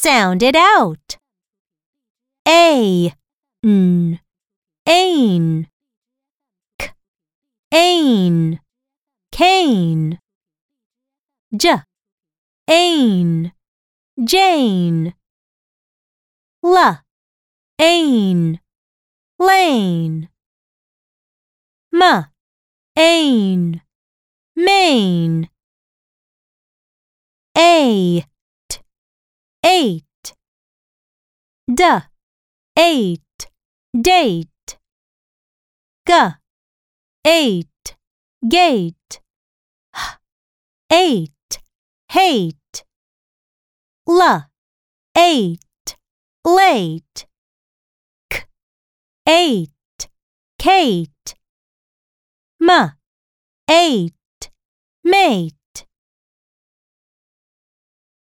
Sound it out. A, n, ain. K, ain, cane. J, ain, Jane. L, ain, lane. M, ain, main. A, eight. D, eight, date. G, eight, gate. H, eight, hate. L, eight, late. K, eight, Kate. M, eight, mate.